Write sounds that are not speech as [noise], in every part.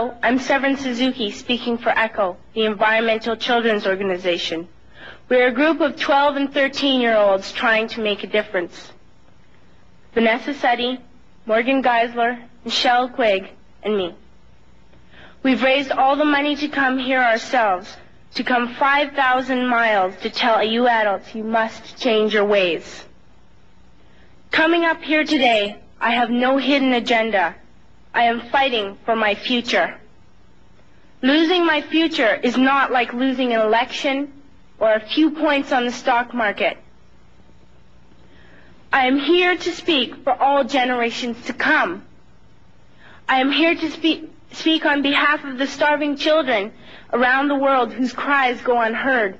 I'm Severn Suzuki speaking for ECO, the Environmental Children's Organization. We're a group of 12 and 13 year olds trying to make a difference. Vanessa Suttie, Morgan Geisler, Michelle Quigg, and me. We've raised all the money to come here ourselves, to come 5,000 miles to tell you adults you must change your ways. Coming up here today, I have no hidden agenda. I am fighting for my future. Losing my future is not like losing an election or a few points on the stock market. I am here to speak for all generations to come. I am here to speak, speak on behalf of the starving children around the world whose cries go unheard.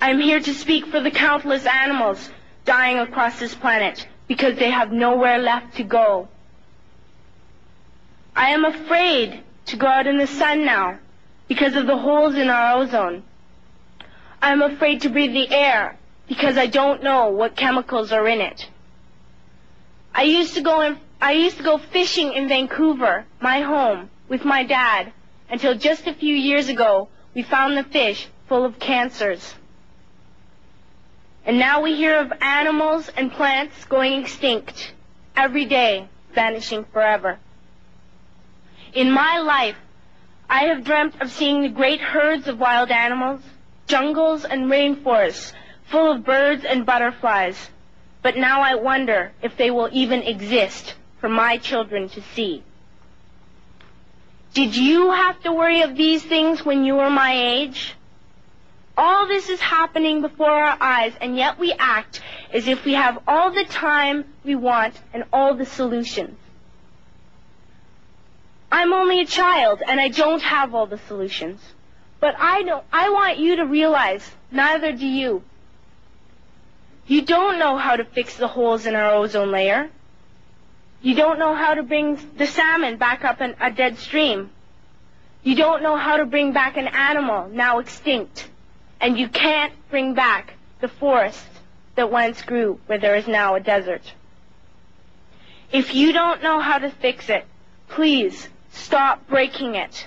I am here to speak for the countless animals dying across this planet because they have nowhere left to go. I am afraid to go out in the sun now because of the holes in our ozone. I am afraid to breathe the air because I don't know what chemicals are in it. I used to go in, I used to go fishing in Vancouver, my home, with my dad until just a few years ago we found the fish full of cancers. And now we hear of animals and plants going extinct every day, vanishing forever. In my life, I have dreamt of seeing the great herds of wild animals, jungles and rainforests full of birds and butterflies. But now I wonder if they will even exist for my children to see. Did you have to worry of these things when you were my age? All this is happening before our eyes, and yet we act as if we have all the time we want and all the solutions. I'm only a child, and I don't have all the solutions. But I don't, I want you to realize, neither do you. You don't know how to fix the holes in our ozone layer. You don't know how to bring the salmon back up in a dead stream. You don't know how to bring back an animal now extinct and you can't bring back the forest that once grew where there is now a desert. If you don't know how to fix it, please stop breaking it.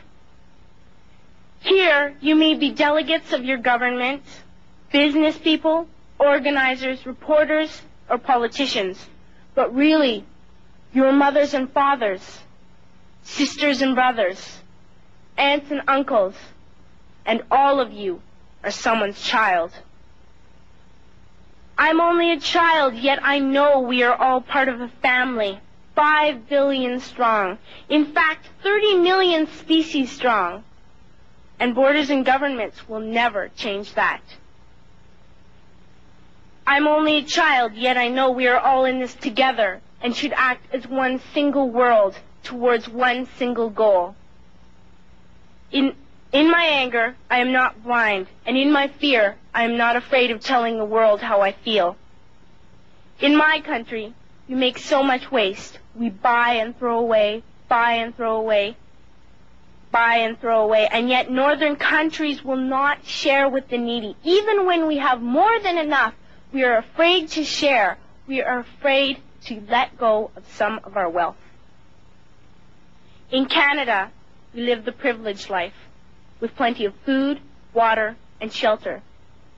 Here, you may be delegates of your government, business people, organizers, reporters, or politicians, but really, your mothers and fathers, sisters and brothers, aunts and uncles, and all of you are someone's child. I'm only a child, yet I know we are all part of a family. Five billion strong. In fact, 30 million species strong. And borders and governments will never change that. I'm only a child, yet I know we are all in this together and should act as one single world towards one single goal. In in my anger, I am not blind, and in my fear, I am not afraid of telling the world how I feel. In my country, you make so much waste. We buy and throw away, buy and throw away, buy and throw away, and yet northern countries will not share with the needy. Even when we have more than enough, we are afraid to share. We are afraid to let go of some of our wealth. In Canada, we live the privileged life with plenty of food, water, and shelter.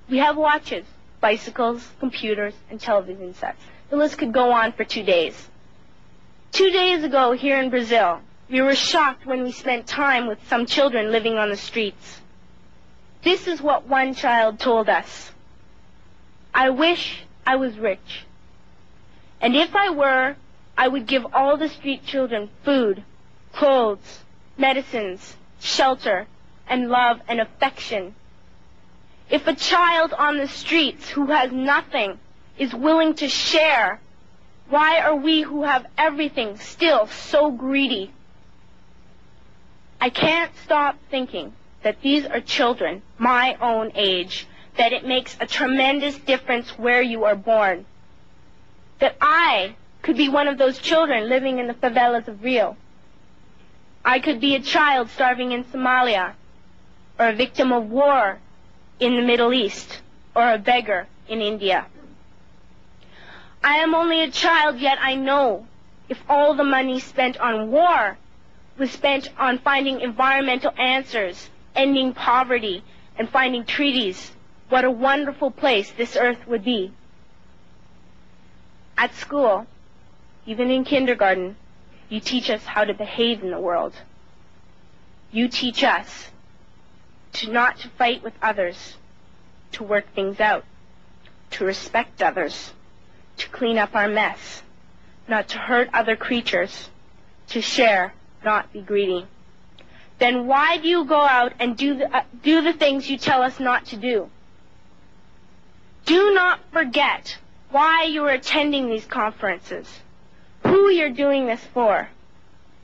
We have watches, bicycles, computers, and television sets. The list could go on for two days. Two days ago here in Brazil, we were shocked when we spent time with some children living on the streets. This is what one child told us. I wish I was rich. And if I were, I would give all the street children food, clothes, medicines, shelter, and love and affection. If a child on the streets who has nothing is willing to share, why are we who have everything still so greedy? I can't stop thinking that these are children my own age, that it makes a tremendous difference where you are born. That I could be one of those children living in the favelas of Rio. I could be a child starving in Somalia or a victim of war in the Middle East, or a beggar in India. I am only a child, yet I know if all the money spent on war was spent on finding environmental answers, ending poverty, and finding treaties, what a wonderful place this earth would be. At school, even in kindergarten, you teach us how to behave in the world. You teach us to not to fight with others, to work things out, to respect others, to clean up our mess, not to hurt other creatures, to share, not be greedy. Then why do you go out and do the, uh, do the things you tell us not to do? Do not forget why you are attending these conferences, who you're doing this for.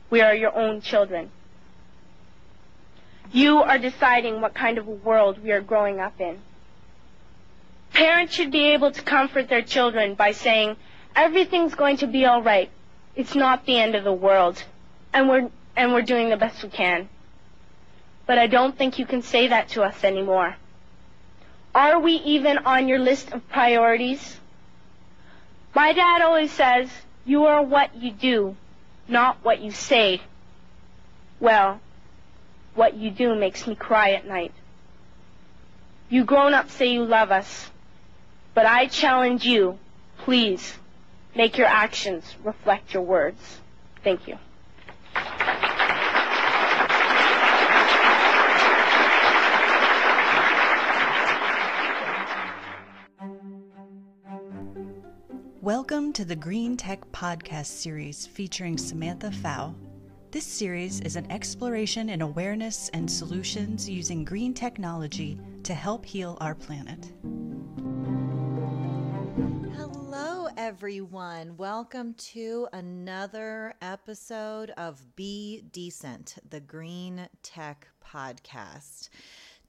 We are your own children. You are deciding what kind of a world we are growing up in. Parents should be able to comfort their children by saying, everything's going to be all right. It's not the end of the world. And we're, and we're doing the best we can. But I don't think you can say that to us anymore. Are we even on your list of priorities? My dad always says, you are what you do, not what you say. Well, what you do makes me cry at night. You grown-ups say you love us, but I challenge you, please, make your actions reflect your words. Thank you. Welcome to the Green Tech Podcast series featuring Samantha Fow. This series is an exploration in awareness and solutions using green technology to help heal our planet. Everyone. Welcome to another episode of Be Decent, the Green Tech Podcast.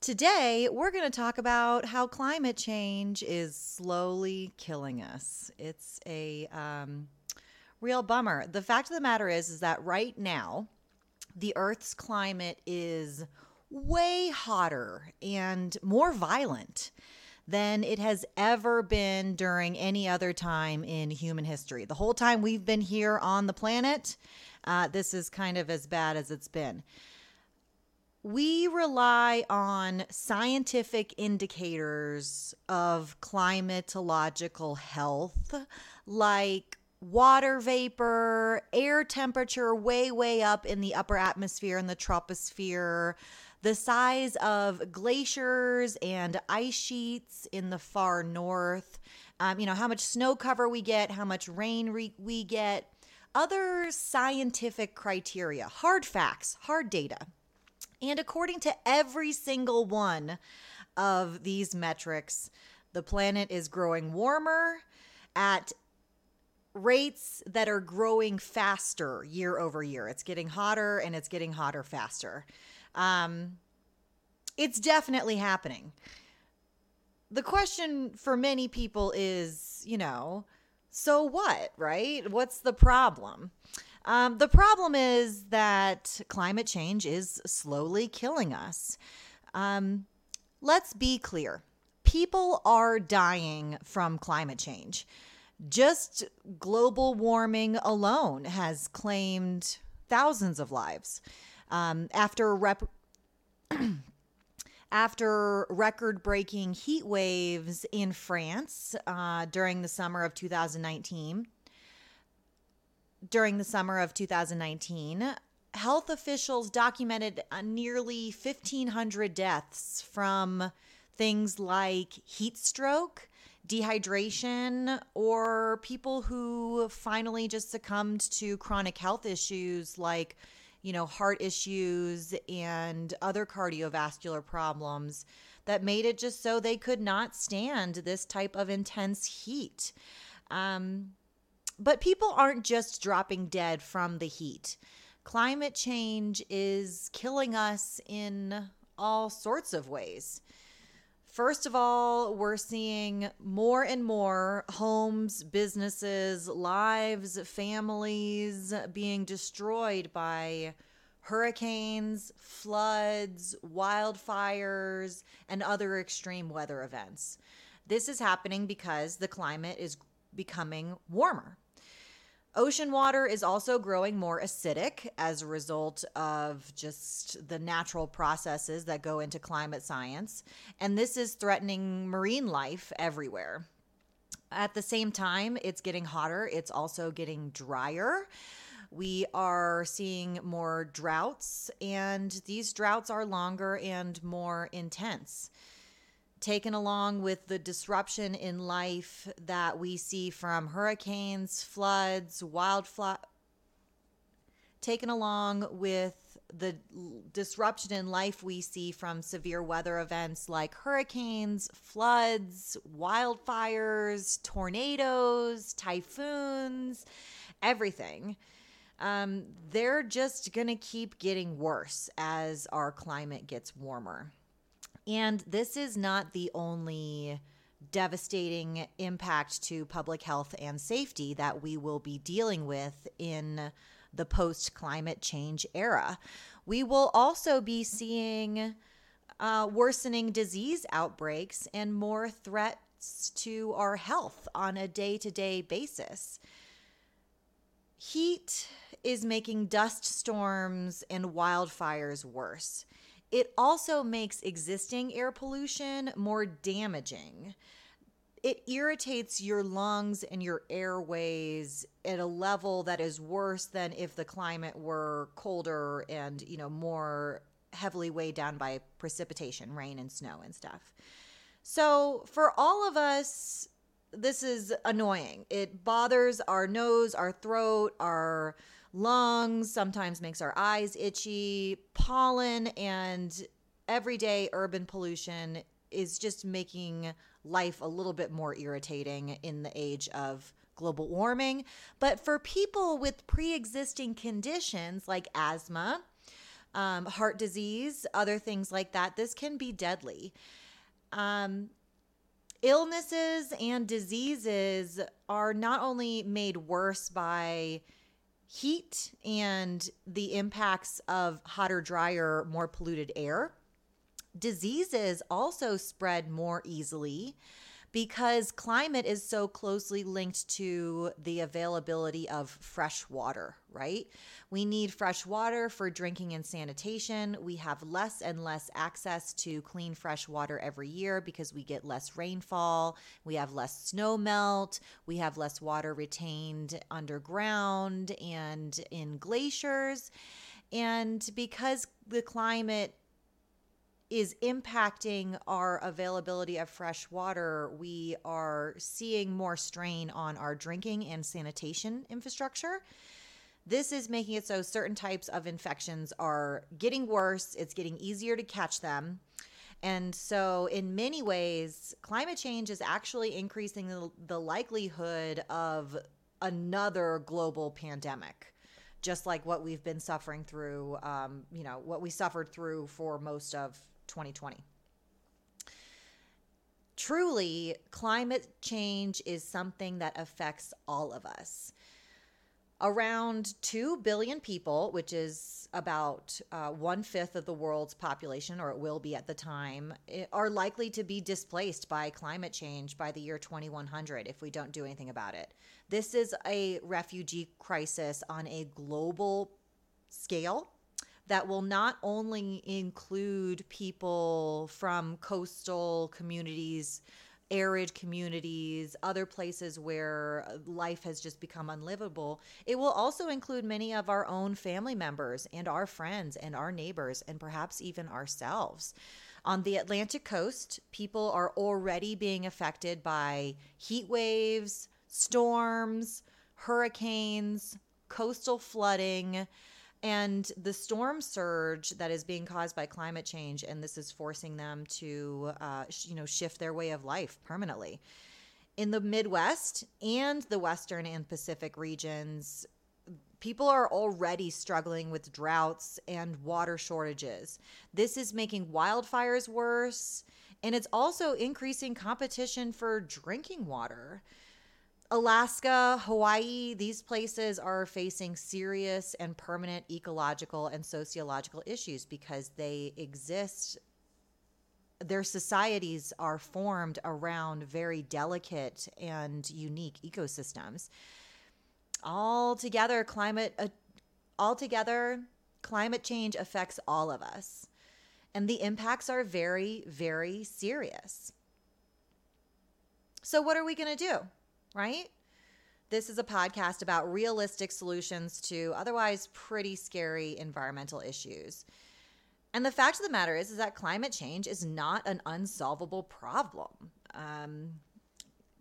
Today, we're going to talk about how climate change is slowly killing us. It's a um, real bummer. The fact of the matter is, is that right now, the Earth's climate is way hotter and more violent than it has ever been during any other time in human history. The whole time we've been here on the planet, uh, this is kind of as bad as it's been we rely on scientific indicators of climatological health like water vapor, air temperature way, way up in the upper atmosphere and the troposphere, the size of glaciers and ice sheets in the far north, um, you know, how much snow cover we get, how much rain re- we get, other scientific criteria, hard facts, hard data. And according to every single one of these metrics, the planet is growing warmer at rates that are growing faster year over year. It's getting hotter and it's getting hotter faster. Um, it's definitely happening. The question for many people is, you know, so what, right? What's the problem? Um, the problem is that climate change is slowly killing us. Um, let's be clear people are dying from climate change. Just global warming alone has claimed thousands of lives. Um, after rep- [clears throat] after record breaking heat waves in France uh, during the summer of 2019, during the summer of 2019, health officials documented uh, nearly 1,500 deaths from things like heat stroke, dehydration, or people who finally just succumbed to chronic health issues like, you know, heart issues and other cardiovascular problems that made it just so they could not stand this type of intense heat. Um, but people aren't just dropping dead from the heat. Climate change is killing us in all sorts of ways. First of all, we're seeing more and more homes, businesses, lives, families being destroyed by hurricanes, floods, wildfires, and other extreme weather events. This is happening because the climate is becoming warmer. Ocean water is also growing more acidic as a result of just the natural processes that go into climate science, and this is threatening marine life everywhere. At the same time, it's getting hotter, it's also getting drier. We are seeing more droughts, and these droughts are longer and more intense taken along with the disruption in life that we see from hurricanes, floods, wildfires, taken along with the disruption in life we see from severe weather events like hurricanes, floods, wildfires, tornadoes, typhoons, everything. Um, they're just going to keep getting worse as our climate gets warmer. And this is not the only devastating impact to public health and safety that we will be dealing with in the post climate change era. We will also be seeing uh, worsening disease outbreaks and more threats to our health on a day to day basis. Heat is making dust storms and wildfires worse it also makes existing air pollution more damaging. It irritates your lungs and your airways at a level that is worse than if the climate were colder and, you know, more heavily weighed down by precipitation, rain and snow and stuff. So, for all of us, this is annoying. It bothers our nose, our throat, our lungs, sometimes makes our eyes itchy. Pollen and everyday urban pollution is just making life a little bit more irritating in the age of global warming. But for people with pre existing conditions like asthma, um, heart disease, other things like that, this can be deadly. Um, illnesses and diseases are not only made worse by heat and the impacts of hotter, drier, more polluted air. Diseases also spread more easily because climate is so closely linked to the availability of fresh water, right? We need fresh water for drinking and sanitation. We have less and less access to clean, fresh water every year because we get less rainfall, we have less snow melt, we have less water retained underground and in glaciers. And because the climate is impacting our availability of fresh water, we are seeing more strain on our drinking and sanitation infrastructure. This is making it so certain types of infections are getting worse, it's getting easier to catch them. And so, in many ways, climate change is actually increasing the, likelihood of another global pandemic just like what we've been suffering through, um, you know, what we suffered through for most of 2020. Truly, climate change is something that affects all of us. Around 2 billion people, which is about uh, one fifth of the world's population, or it will be at the time, are likely to be displaced by climate change by the year 2100 if we don't do anything about it. This is a refugee crisis on a global scale that will not only include people from coastal communities, arid communities, other places where life has just become unlivable. It will also include many of our own family members and our friends and our neighbors and perhaps even ourselves. On the Atlantic coast, people are already being affected by heat waves, storms, hurricanes, coastal flooding and the storm surge that is being caused by climate change and this is forcing them to uh, sh- you know shift their way of life permanently. In the midwest and the western and pacific regions people are already struggling with droughts and water shortages. This is making wildfires worse and it's also increasing competition for drinking water Alaska, Hawaii, these places are facing serious and permanent ecological and sociological issues because they exist. Their societies are formed around very delicate and unique ecosystems. Altogether, climate uh, altogether climate change affects all of us. And the impacts are very, very serious. So, what are we going to do? Right? This is a podcast about realistic solutions to otherwise pretty scary environmental issues. And the fact of the matter is, is that climate change is not an unsolvable problem. Um,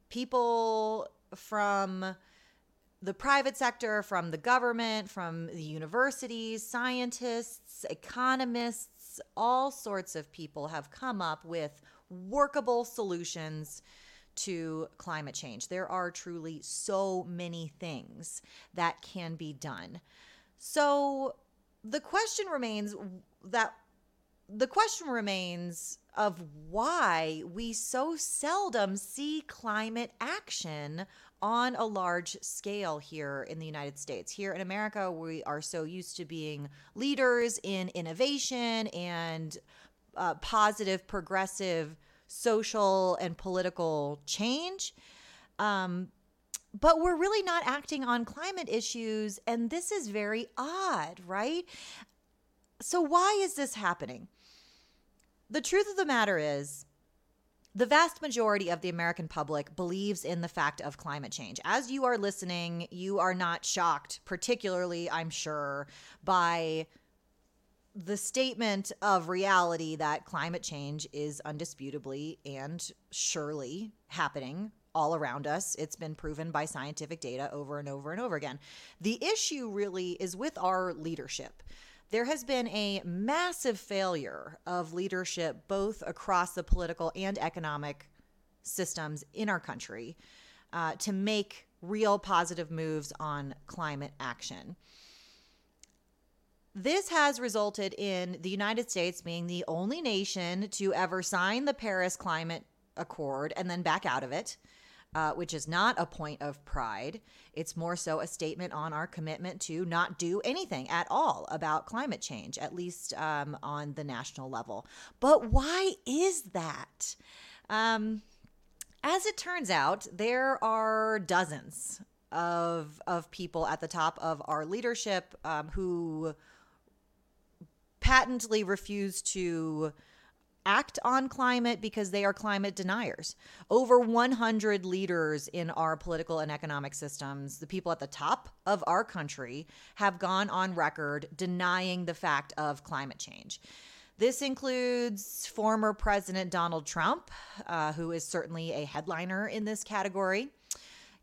people from the private sector, from the government, from the universities, scientists, economists, all sorts of people have come up with workable solutions to climate change. There are truly so many things that can be done. So the question remains that the question remains of why we so seldom see climate action on a large scale here in the United States. Here in America, we are so used to being leaders in innovation and uh, positive, progressive social and political change. Um, but we're really not acting on climate issues. And this is very odd, right? So, why is this happening? The truth of the matter is, the vast majority of the American public believes in the fact of climate change. As you are listening, you are not shocked, particularly, I'm sure, by the statement of reality that climate change is undisputably and surely happening all around us. It's been proven by scientific data over and over and over again. The issue really is with our leadership. There has been a massive failure of leadership both across the political and economic systems in our country uh, to make real positive moves on climate action. This has resulted in the United States being the only nation to ever sign the Paris Climate Accord and then back out of it, uh, which is not a point of pride. It's more so a statement on our commitment to not do anything at all about climate change, at least um, on the national level. But why is that? Um, as it turns out, there are dozens of of people at the top of our leadership um, who patently refuse to act on climate because they are climate deniers. Over 100 leaders in our political and economic systems, the people at the top of our country, have gone on record denying the fact of climate change. This includes former President Donald Trump, uh, who is certainly a headliner in this category.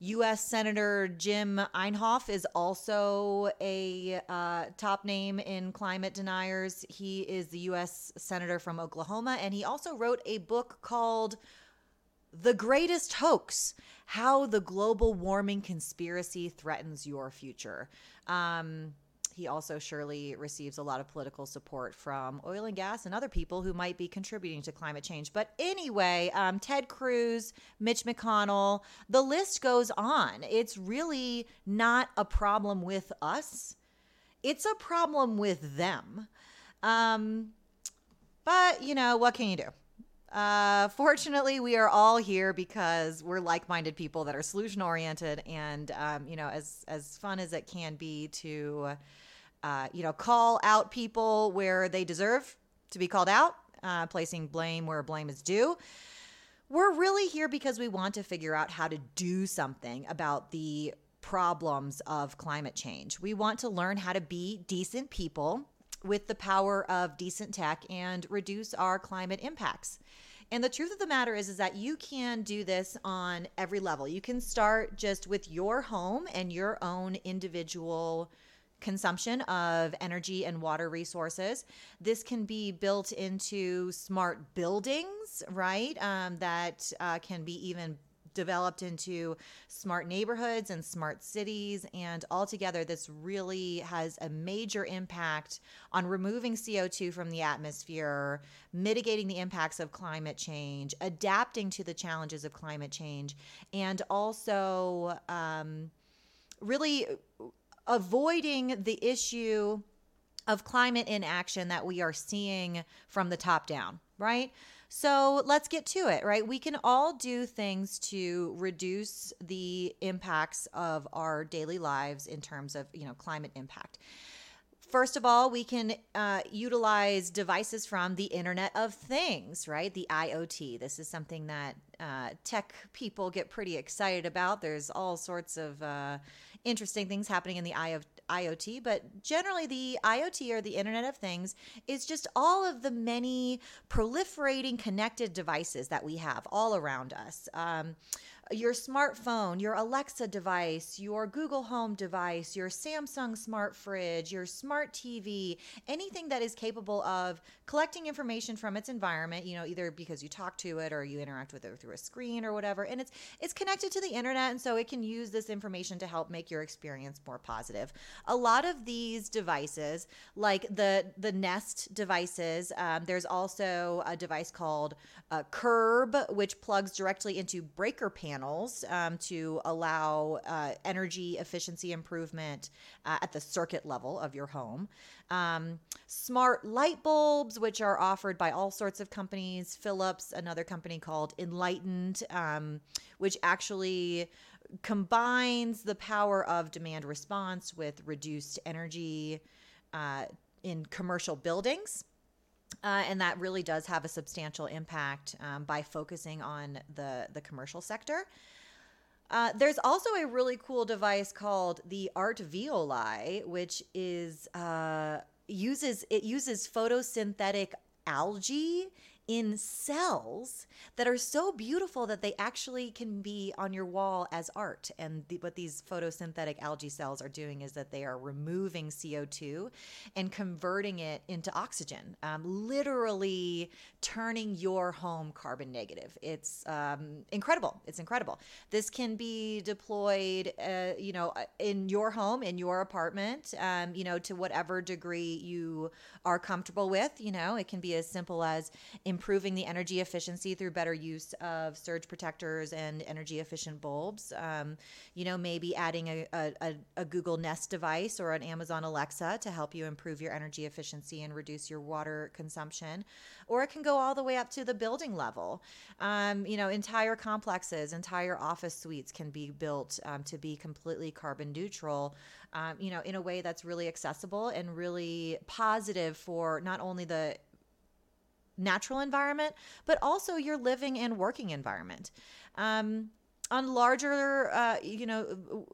U.S. Senator Jim Inhofe is also a uh, top name in climate deniers. He is the U.S. Senator from Oklahoma, and he also wrote a book called The Greatest Hoax How the Global Warming Conspiracy Threatens Your Future. Um, he also surely receives a lot of political support from oil and gas and other people who might be contributing to climate change. But anyway, um, Ted Cruz, Mitch McConnell, the list goes on. It's really not a problem with us, it's a problem with them. Um, but, you know, what can you do? Uh, fortunately, we are all here because we're like-minded people that are solution-oriented, and um, you know, as as fun as it can be to uh, you know, call out people where they deserve to be called out, uh, placing blame where blame is due. We're really here because we want to figure out how to do something about the problems of climate change. We want to learn how to be decent people with the power of decent tech and reduce our climate impacts. And the truth of the matter is is that you can do this on every level. You can start just with your home and your own individual consumption of energy and water resources. This can be built into smart buildings, right? Um, that uh, can be even developed into smart neighborhoods and smart cities. And altogether, this really has a major impact on removing CO2 from the atmosphere, mitigating the impacts of climate change, adapting to the challenges of climate change, and also um, really avoiding the issue of climate inaction that we are seeing from the top down, right? So let's get to it, right? We can all do things to reduce the impacts of our daily lives in terms of, you know, climate impact. First of all, we can uh, utilize devices from the Internet of Things, right? The IoT. This is something that uh, tech people get pretty excited about. There's all sorts of uh, interesting things happening in the IoT, but generally, the IoT or the Internet of Things is just all of the many proliferating connected devices that we have all around us. Um, your smartphone, your Alexa device, your Google Home device, your Samsung smart fridge, your smart TV, anything that is capable of collecting information from its environment, you know, either because you talk to it or you interact with it through a screen or whatever, and it's it's connected to the internet and so it can use this information to help make your experience more positive. A lot of these devices, like the the Nest devices, um, there's also a device called uh, Curb, which plugs directly into breaker panels panels um, to allow uh, energy efficiency improvement uh, at the circuit level of your home. Um, smart light bulbs, which are offered by all sorts of companies. Philips, another company called Enlightened, um, which actually combines the power of demand response with reduced energy uh, in commercial buildings. Uh, and that really does have a substantial impact um, by focusing on the the commercial sector. Uh, there's also a really cool device called the Art Violi, which is uh, uses it uses photosynthetic algae in cells that are so beautiful that they actually can be on your wall as art. And the, what these photosynthetic algae cells are doing is that they are removing CO2 and converting it into oxygen, um, literally turning your home carbon negative. It's um, incredible. It's incredible. This can be deployed, uh, you know, in your home, in your apartment, um, you know, to whatever degree you are comfortable with. You know, it can be as simple as improving the energy efficiency through better use of surge protectors and energy efficient bulbs. Um, you know, maybe adding a, a, a, Google Nest device or an Amazon Alexa to help you improve your energy efficiency and reduce your water consumption. Or it can go all the way up to the building level. Um, you know, entire complexes, entire office suites can be built um, to be completely carbon neutral. Um, you know, in a way that's really accessible and really positive for not only the natural environment, but also your living and working environment. Um, on larger, uh, you know,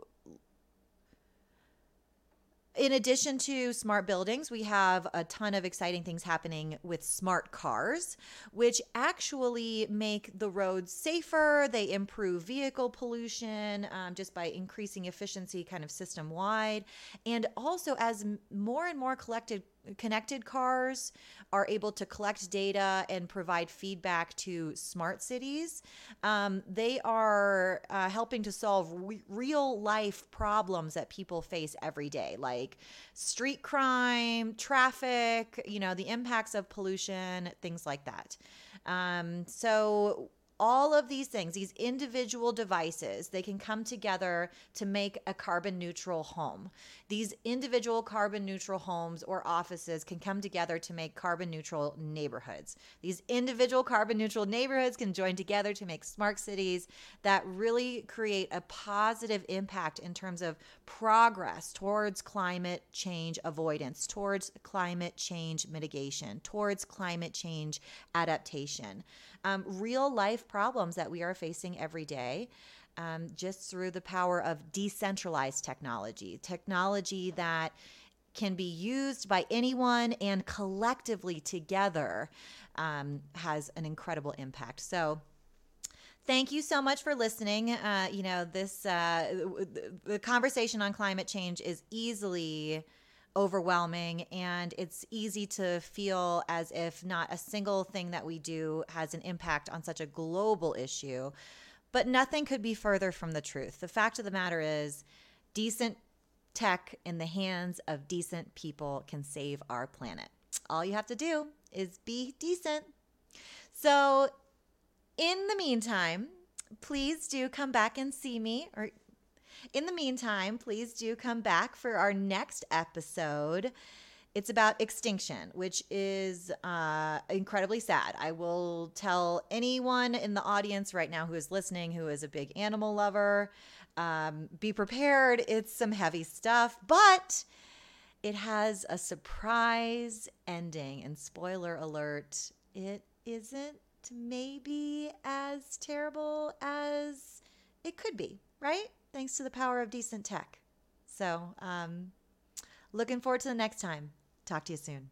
in addition to smart buildings, we have a ton of exciting things happening with smart cars, which actually make the roads safer. They improve vehicle pollution um, just by increasing efficiency kind of system wide. And also, as more and more collected connected cars are able to collect data and provide feedback to smart cities. Um, they are uh, helping to solve re- real life problems that people face every day, like street crime, traffic, you know, the impacts of pollution, things like that. Um, so all of these things, these individual devices, they can come together to make a carbon neutral home. These individual carbon neutral homes or offices can come together to make carbon neutral neighborhoods. These individual carbon neutral neighborhoods can join together to make smart cities that really create a positive impact in terms of progress towards climate change avoidance, towards climate change mitigation, towards climate change adaptation um, real problems that we are facing every day. Um, just through the power of decentralized technology, technology that can be used by anyone and collectively together um, has an incredible impact. So, thank you so much for listening. Uh, you know, this uh, the conversation on climate change is easily overwhelming and it's easy to feel as if not a single thing that we do has an impact on such a global issue. But nothing could be further from the truth. The fact of the matter is, decent tech in the hands of decent people can save our planet. All you have to do is be decent. So, in the meantime, please do come back and see me or in the meantime, please do come back for our next episode. It's about extinction, which is uh, incredibly sad. I will tell anyone in the audience right now who is listening who is a big animal lover um, be prepared. It's some heavy stuff, but it has a surprise ending. And spoiler alert, it isn't maybe as terrible as it could be, right? Thanks to the power of decent tech. So, um, looking forward to the next time. Talk to you soon.